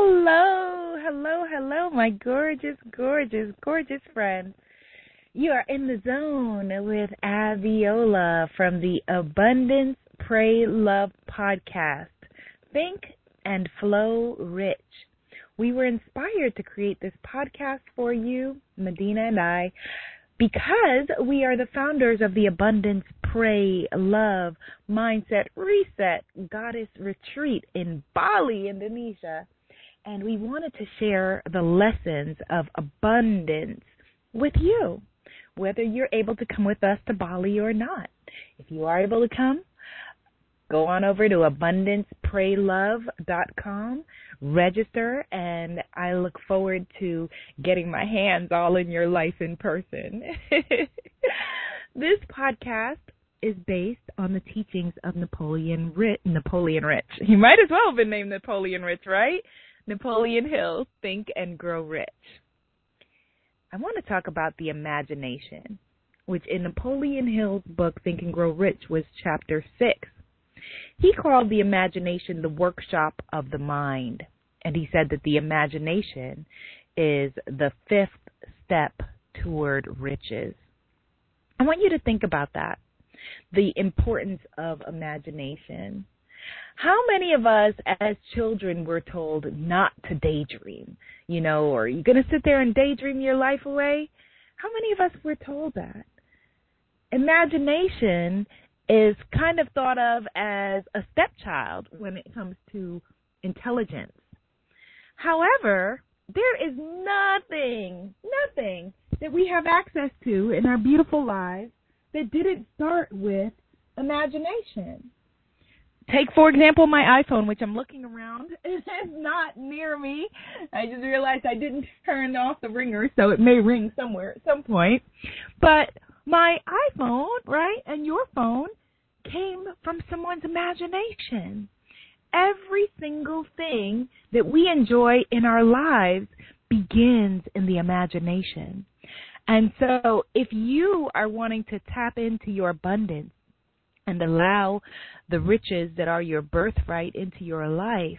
Hello, hello, hello, my gorgeous, gorgeous, gorgeous friends. You are in the zone with Abiola from the Abundance Pray Love podcast. Think and flow rich. We were inspired to create this podcast for you, Medina and I, because we are the founders of the Abundance Pray Love Mindset Reset Goddess Retreat in Bali, Indonesia. And we wanted to share the lessons of abundance with you whether you're able to come with us to Bali or not. If you are able to come, go on over to abundancepraylove.com, register, and I look forward to getting my hands all in your life in person. this podcast is based on the teachings of Napoleon Rich. Napoleon Rich. He might as well have been named Napoleon Rich, right? Napoleon Hill, Think and Grow Rich. I want to talk about the imagination, which in Napoleon Hill's book Think and Grow Rich was chapter 6. He called the imagination the workshop of the mind, and he said that the imagination is the fifth step toward riches. I want you to think about that. The importance of imagination. How many of us as children were told not to daydream? You know, or are you going to sit there and daydream your life away? How many of us were told that? Imagination is kind of thought of as a stepchild when it comes to intelligence. However, there is nothing, nothing that we have access to in our beautiful lives that didn't start with imagination. Take, for example, my iPhone, which I'm looking around. It is not near me. I just realized I didn't turn off the ringer, so it may ring somewhere at some point. But my iPhone, right, and your phone came from someone's imagination. Every single thing that we enjoy in our lives begins in the imagination. And so if you are wanting to tap into your abundance, and allow the riches that are your birthright into your life,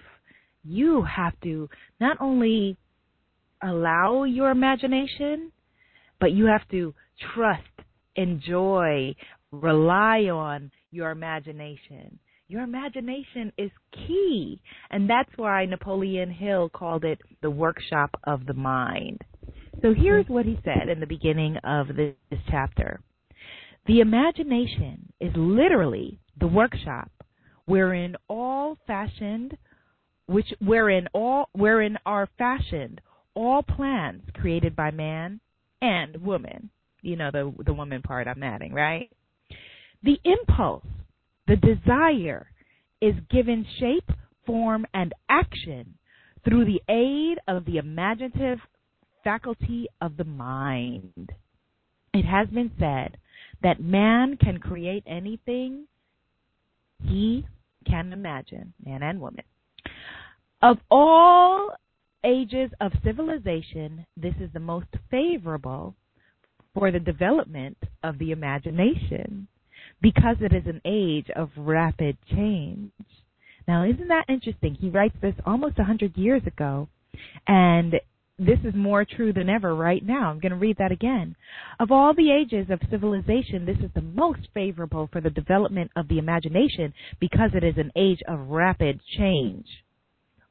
you have to not only allow your imagination, but you have to trust, enjoy, rely on your imagination. Your imagination is key. And that's why Napoleon Hill called it the workshop of the mind. So here's mm-hmm. what he said in the beginning of this, chapter. The imagination is literally the workshop wherein all fashioned which wherein all wherein are fashioned all plans created by man and woman. You know the the woman part I'm adding, right? The impulse, the desire is given shape, form, and action through the aid of the imaginative faculty of the mind. It has been said that man can create anything he can imagine, man and woman. Of all ages of civilization, this is the most favorable for the development of the imagination because it is an age of rapid change. Now, isn't that interesting? He writes this almost a 100 years ago, and this is more true than ever right now. I'm going to read that again. Of all the ages of civilization, this is the most favorable for the development of the imagination because it is an age of rapid change.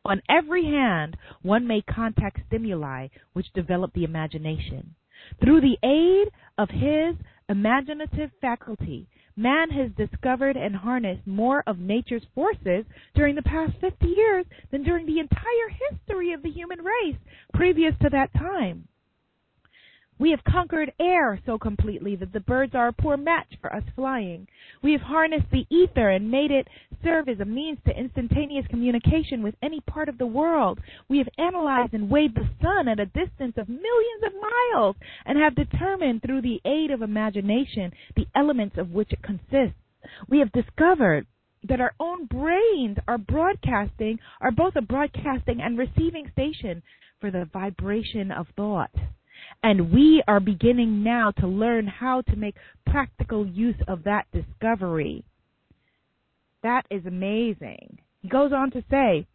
On every hand, one may contact stimuli which develop the imagination. Through the aid of his imaginative faculty, man has discovered and harnessed more of nature's forces during the past 50 years than during the entire history of the human race previous to that time. We have conquered air so completely that the birds are a poor match for us flying. We have harnessed the ether and made it serve as a means to instantaneous communication with any part of the world. We have analyzed and weighed the sun at a distance of millions of miles and have determined through the aid of imagination the elements of which it consists. We have discovered that our own brains are broadcasting, are both a broadcasting and receiving station for the vibration of thought. And we are beginning now to learn how to make practical use of that discovery. That is amazing. He goes on to say,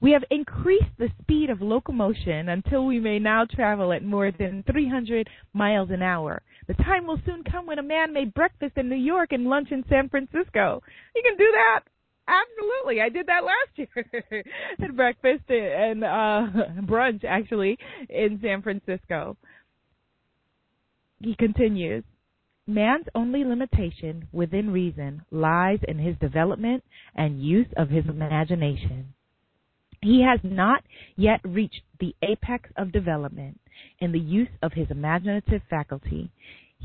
We have increased the speed of locomotion until we may now travel at more than 300 miles an hour. The time will soon come when a man may breakfast in New York and lunch in San Francisco. You can do that. Absolutely. I did that last year. Had breakfast and uh brunch actually in San Francisco. He continues. Man's only limitation within reason lies in his development and use of his imagination. He has not yet reached the apex of development in the use of his imaginative faculty.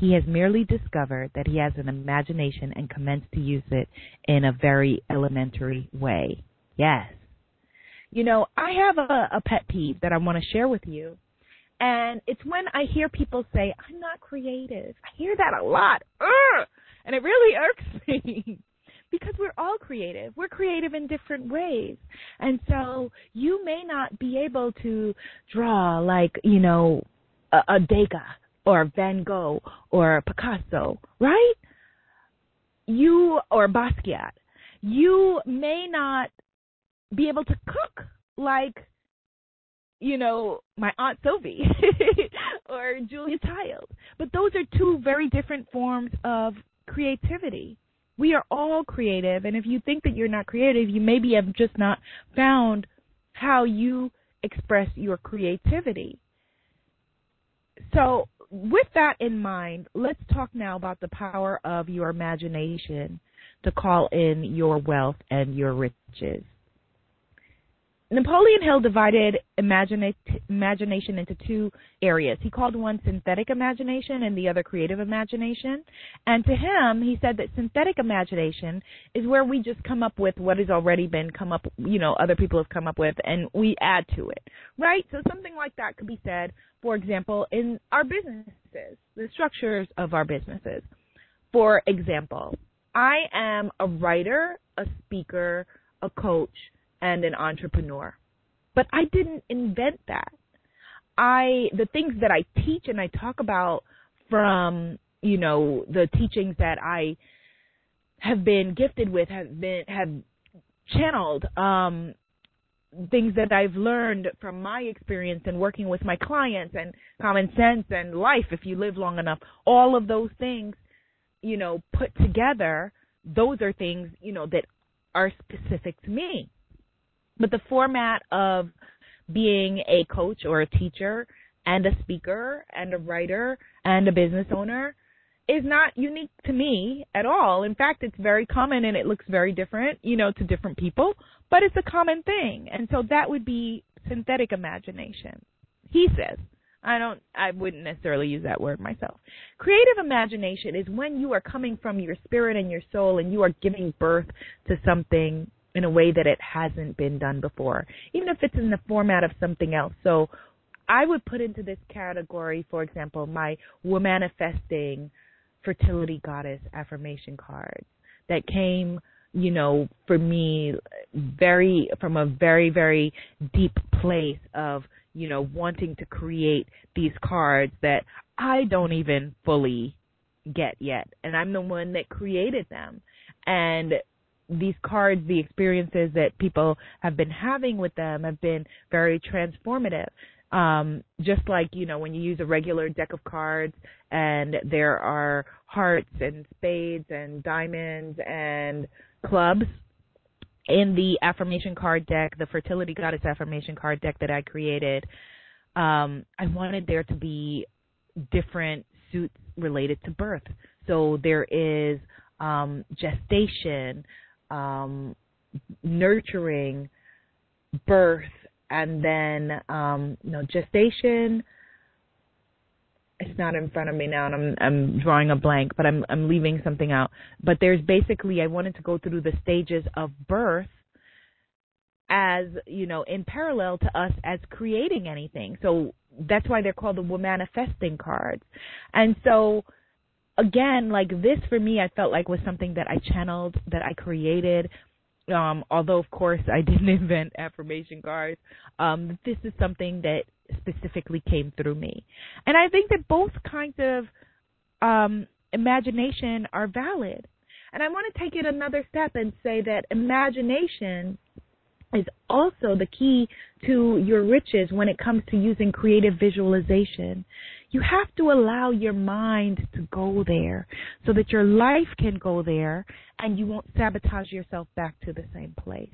He has merely discovered that he has an imagination and commenced to use it in a very elementary way. Yes. You know, I have a, a pet peeve that I want to share with you. And it's when I hear people say, I'm not creative. I hear that a lot. Ugh! And it really irks me because we're all creative. We're creative in different ways. And so you may not be able to draw like, you know, a, a Degas or Van Gogh or Picasso, right? You or Basquiat. You may not be able to cook like you know, my Aunt Sophie or Julia Child. But those are two very different forms of creativity. We are all creative, and if you think that you're not creative, you maybe have just not found how you express your creativity. So, with that in mind, let's talk now about the power of your imagination to call in your wealth and your riches. Napoleon Hill divided imagina- imagination into two areas. He called one synthetic imagination and the other creative imagination. And to him, he said that synthetic imagination is where we just come up with what has already been come up, you know, other people have come up with and we add to it. Right? So something like that could be said, for example, in our businesses, the structures of our businesses. For example, I am a writer, a speaker, a coach, and an entrepreneur. But I didn't invent that. I the things that I teach and I talk about from, you know, the teachings that I have been gifted with have been have channeled um things that I've learned from my experience and working with my clients and common sense and life if you live long enough all of those things you know put together those are things you know that are specific to me but the format of being a coach or a teacher and a speaker and a writer and a business owner is not unique to me at all. In fact, it's very common and it looks very different, you know, to different people, but it's a common thing. And so that would be synthetic imagination. He says. I don't I wouldn't necessarily use that word myself. Creative imagination is when you are coming from your spirit and your soul and you are giving birth to something in a way that it hasn't been done before, even if it's in the format of something else. So I would put into this category, for example, my manifesting fertility goddess affirmation cards that came, you know, for me very from a very very deep place of, you know, wanting to create these cards that I don't even fully get yet and I'm the one that created them. And these cards, the experiences that people have been having with them have been very transformative. Um, just like, you know, when you use a regular deck of cards and there are hearts and spades and diamonds and clubs, in the affirmation card deck, the fertility goddess affirmation card deck that I created, um, I wanted there to be different suits related to birth. So there is um, gestation, um, nurturing birth and then um, you know gestation. It's not in front of me now, and I'm I'm drawing a blank, but I'm I'm leaving something out. But there's basically I wanted to go through the stages of birth as you know in parallel to us as creating anything. So that's why they're called the manifesting cards. And so again, like this for me, I felt like was something that I channeled, that I created. Um, although of course I didn't invent affirmation cards, um, this is something that specifically came through me, and I think that both kinds of um, imagination are valid. And I want to take it another step and say that imagination is also the key to your riches when it comes to using creative visualization. You have to allow your mind to go there so that your life can go there and you won't sabotage yourself back to the same place.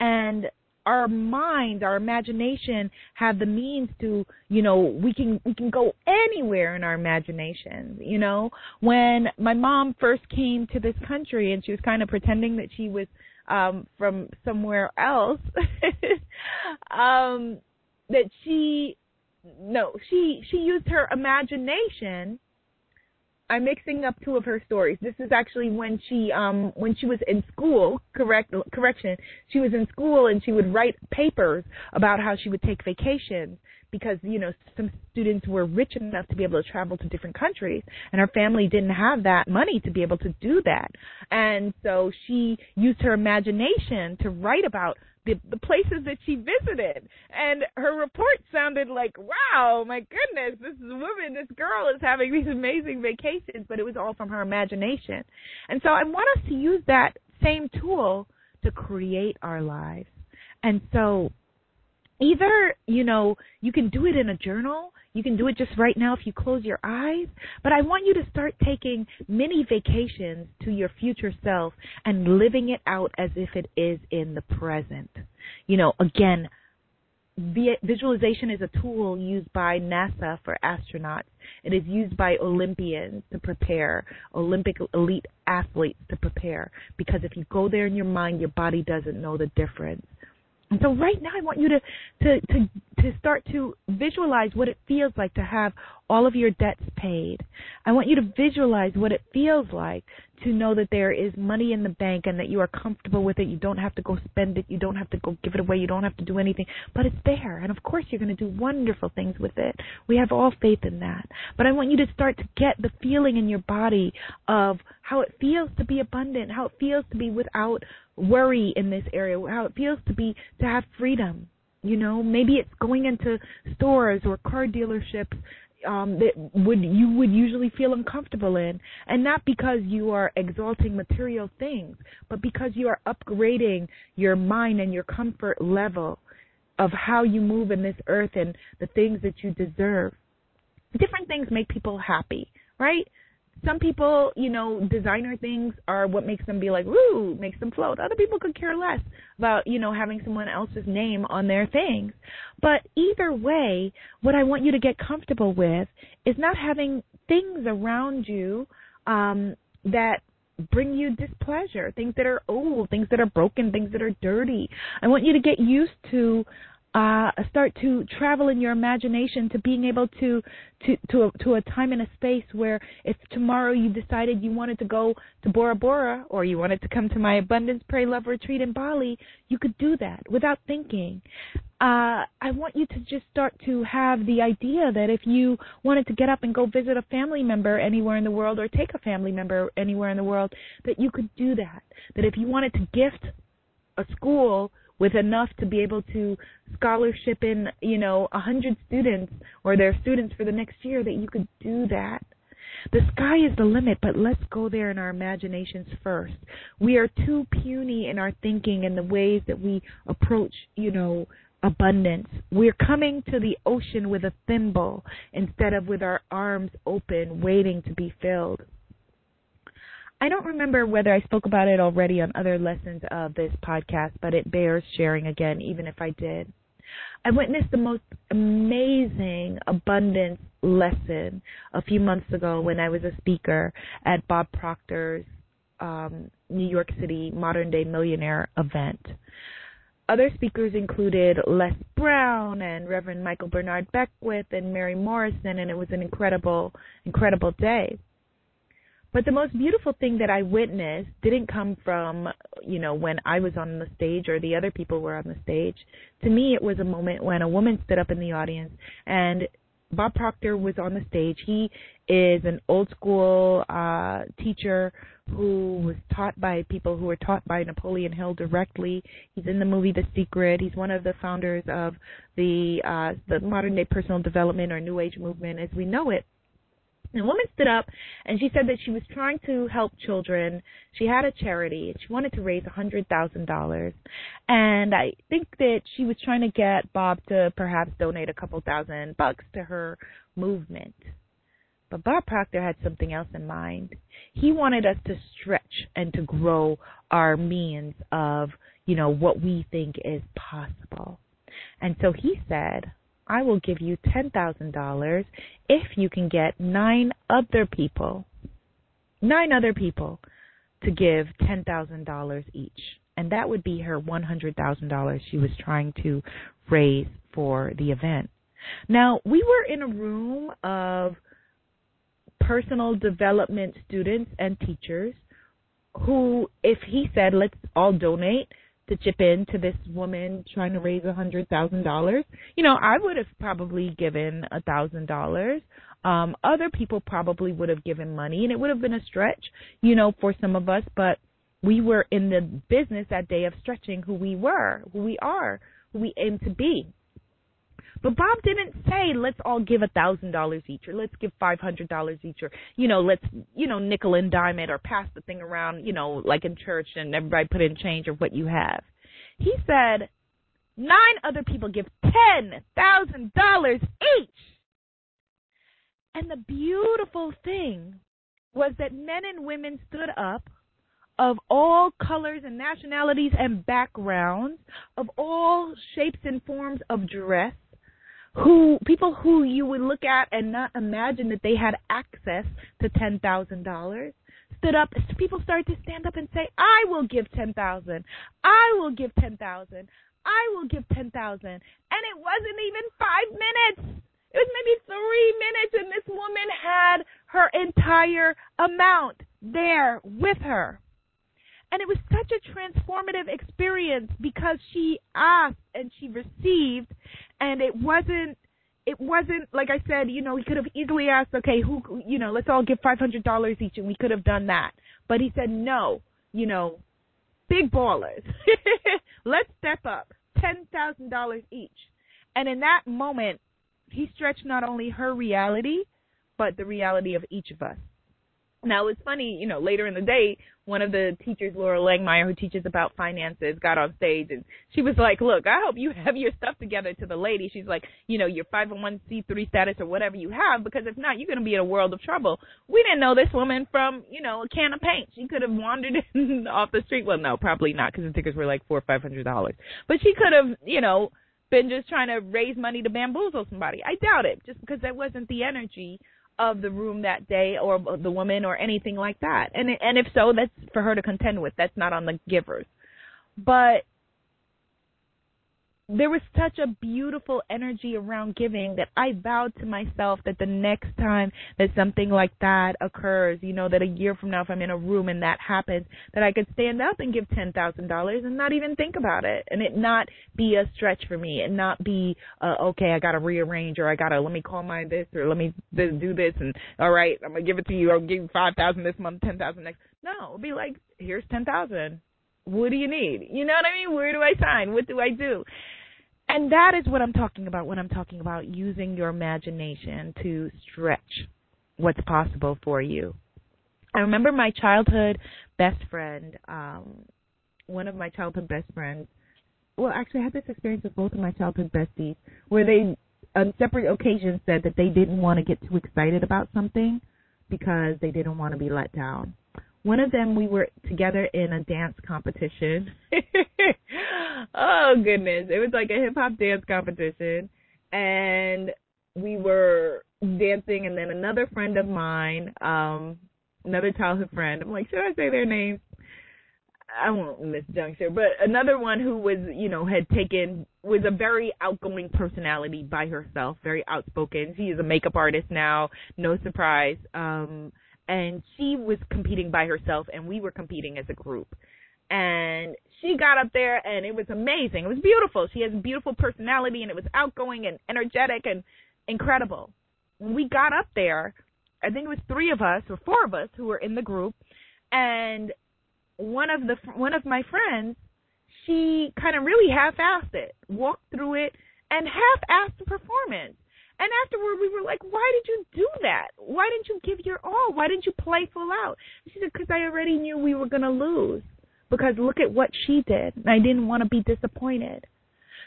And our mind, our imagination have the means to, you know, we can we can go anywhere in our imagination. You know, when my mom first came to this country and she was kind of pretending that she was um from somewhere else, um that she no, she she used her imagination I'm mixing up two of her stories. This is actually when she um when she was in school, correct correction. She was in school and she would write papers about how she would take vacations because, you know, some students were rich enough to be able to travel to different countries and her family didn't have that money to be able to do that. And so she used her imagination to write about the the places that she visited. And her report sounded like wow my goodness this woman this girl is having these amazing vacations but it was all from her imagination. And so i want us to use that same tool to create our lives. And so either you know you can do it in a journal you can do it just right now if you close your eyes but i want you to start taking mini vacations to your future self and living it out as if it is in the present you know again visualization is a tool used by NASA for astronauts. It is used by Olympians to prepare, Olympic elite athletes to prepare. Because if you go there in your mind, your body doesn't know the difference. And so right now I want you to, to, to, to start to visualize what it feels like to have all of your debts paid. I want you to visualize what it feels like to know that there is money in the bank and that you are comfortable with it. You don't have to go spend it. You don't have to go give it away. You don't have to do anything, but it's there. And of course you're going to do wonderful things with it. We have all faith in that. But I want you to start to get the feeling in your body of how it feels to be abundant, how it feels to be without worry in this area, how it feels to be to have freedom. You know, maybe it's going into stores or car dealerships um, that would you would usually feel uncomfortable in, and not because you are exalting material things, but because you are upgrading your mind and your comfort level of how you move in this earth and the things that you deserve. Different things make people happy, right? Some people, you know, designer things are what makes them be like, woo, makes them float. Other people could care less about, you know, having someone else's name on their things. But either way, what I want you to get comfortable with is not having things around you um, that bring you displeasure, things that are old, things that are broken, things that are dirty. I want you to get used to uh, start to travel in your imagination to being able to to to a, to a time and a space where if tomorrow you decided you wanted to go to Bora Bora or you wanted to come to my Abundance Pray Love retreat in Bali, you could do that without thinking. Uh, I want you to just start to have the idea that if you wanted to get up and go visit a family member anywhere in the world or take a family member anywhere in the world, that you could do that. That if you wanted to gift a school with enough to be able to scholarship in, you know, a hundred students or their students for the next year that you could do that. The sky is the limit, but let's go there in our imaginations first. We are too puny in our thinking and the ways that we approach, you know, abundance. We're coming to the ocean with a thimble instead of with our arms open, waiting to be filled. I don't remember whether I spoke about it already on other lessons of this podcast, but it bears sharing again, even if I did. I witnessed the most amazing abundance lesson a few months ago when I was a speaker at Bob Proctor's um, New York City Modern Day Millionaire event. Other speakers included Les Brown and Reverend Michael Bernard Beckwith and Mary Morrissey, and it was an incredible, incredible day. But the most beautiful thing that I witnessed didn't come from, you know, when I was on the stage or the other people were on the stage. To me, it was a moment when a woman stood up in the audience and Bob Proctor was on the stage. He is an old school uh, teacher who was taught by people who were taught by Napoleon Hill directly. He's in the movie The Secret. He's one of the founders of the uh, the modern day personal development or New Age movement as we know it. The woman stood up and she said that she was trying to help children. She had a charity. She wanted to raise a hundred thousand dollars, and I think that she was trying to get Bob to perhaps donate a couple thousand bucks to her movement. But Bob Proctor had something else in mind. He wanted us to stretch and to grow our means of, you know, what we think is possible. And so he said, I will give you $10,000 if you can get nine other people, nine other people to give $10,000 each. And that would be her $100,000 she was trying to raise for the event. Now, we were in a room of personal development students and teachers who, if he said, let's all donate, to chip in to this woman trying to raise a hundred thousand dollars. You know, I would have probably given a thousand dollars. Um, other people probably would have given money, and it would have been a stretch, you know, for some of us. But we were in the business that day of stretching who we were, who we are, who we aim to be. But Bob didn't say let's all give a thousand dollars each or let's give five hundred dollars each or you know, let's you know, nickel and dime it or pass the thing around, you know, like in church and everybody put in change of what you have. He said nine other people give ten thousand dollars each. And the beautiful thing was that men and women stood up of all colors and nationalities and backgrounds, of all shapes and forms of dress, who people who you would look at and not imagine that they had access to ten thousand dollars stood up people started to stand up and say i will give ten thousand i will give ten thousand i will give ten thousand. And it wasn't even five minutes. It was maybe three minutes and this woman had her entire amount there with her and it was such a transformative experience because she asked and she received and it wasn't it wasn't like I said, you know, he could have easily asked, okay, who, you know, let's all give five hundred dollars each, and we could have done that. But he said, no, you know, big ballers, let's step up, ten thousand dollars each. And in that moment, he stretched not only her reality, but the reality of each of us. Now it's funny, you know, later in the day, one of the teachers, Loral Langemeier, who teaches about finances, got on stage and she was like, "Look, I hope you have your stuff together." To the lady, she's like, "You know, your 501c3 status or whatever you have, because if not, you're going to be in a world of trouble." We didn't know this woman from, you know, a can of paint. She could have wandered in off the street. Well, no, probably not, because the tickets were like four or five hundred dollars. But she could have, you know, been just trying to raise money to bamboozle somebody. I doubt it, just because that wasn't the energy of the room that day or the woman or anything like that. And and if so, that's for her to contend with. That's not on the givers. But there was such a beautiful energy around giving that I vowed to myself that the next time that something like that occurs, you know, that a year from now, if I'm in a room and that happens, that I could stand up and give ten thousand dollars and not even think about it, and it not be a stretch for me, and not be uh, okay. I got to rearrange, or I got to let me call my this, or let me this, do this, and all right, I'm gonna give it to you. I'll give you five thousand this month, ten thousand next. No, it'll be like, here's ten thousand what do you need? You know what I mean? Where do I sign? What do I do? And that is what I'm talking about when I'm talking about using your imagination to stretch what's possible for you. I remember my childhood best friend, um, one of my childhood best friends. Well, actually, I had this experience with both of my childhood besties where they, on separate occasions, said that they didn't want to get too excited about something because they didn't want to be let down. One of them, we were together in a dance competition. oh goodness, it was like a hip hop dance competition, and we were dancing. And then another friend of mine, um, another childhood friend, I'm like, should I say their names? I won't miss misjuncture, but another one who was, you know, had taken was a very outgoing personality by herself, very outspoken. She is a makeup artist now, no surprise. Um and she was competing by herself and we were competing as a group. And she got up there and it was amazing. It was beautiful. She has a beautiful personality and it was outgoing and energetic and incredible. When we got up there i think it was three of us or four of us who were in the group and one of the one of my friends she kind of really half-assed it walked through it and half-assed the performance And afterward, we were like, why did you do that? Why didn't you give your all? Why didn't you play full out? She said, because I already knew we were going to lose. Because look at what she did. And I didn't want to be disappointed.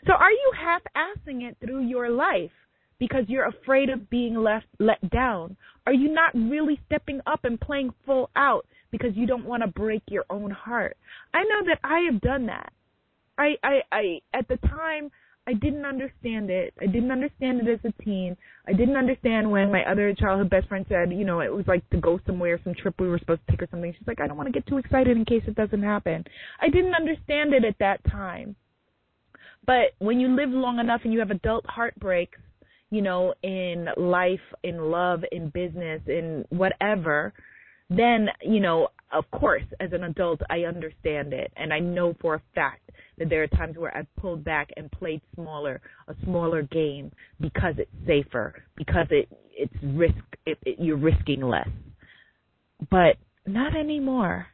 So are you half-assing it through your life because you're afraid of being left let down? Are you not really stepping up and playing full out because you don't want to break your own heart? I know that I have done that. I I I at the time I didn't understand it. I didn't understand it as a teen. I didn't understand when my other childhood best friend said, you know, it was like to go somewhere, some trip we were supposed to take or something. She's like, I don't want to get too excited in case it doesn't happen. I didn't understand it at that time. But when you live long enough and you have adult heartbreaks, you know, in life, in love, in business, in whatever, then, you know, of course, as an adult, I understand it. And I know for a fact that there are times where I've pulled back and played smaller, a smaller game because it's safer, because it, it's risk, it, it, you're risking less. But not anymore.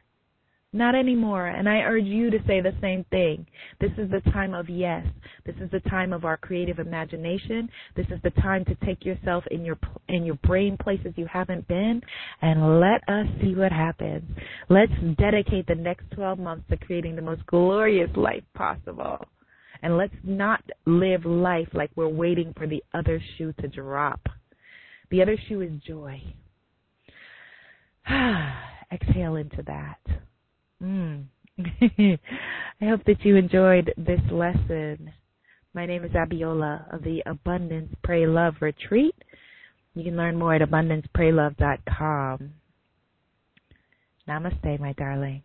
Not anymore. And I urge you to say the same thing. This is the time of yes. This is the time of our creative imagination. This is the time to take yourself in your in your brain places you haven't been and let us see what happens. Let's dedicate the next 12 months to creating the most glorious life possible. And let's not live life like we're waiting for the other shoe to drop. The other shoe is joy. Exhale into that. Mm. I hope that you enjoyed this lesson. My name is Abiola of the Abundance Pray Love Retreat. You can learn more at abundancepraylove.com. Namaste, my darling.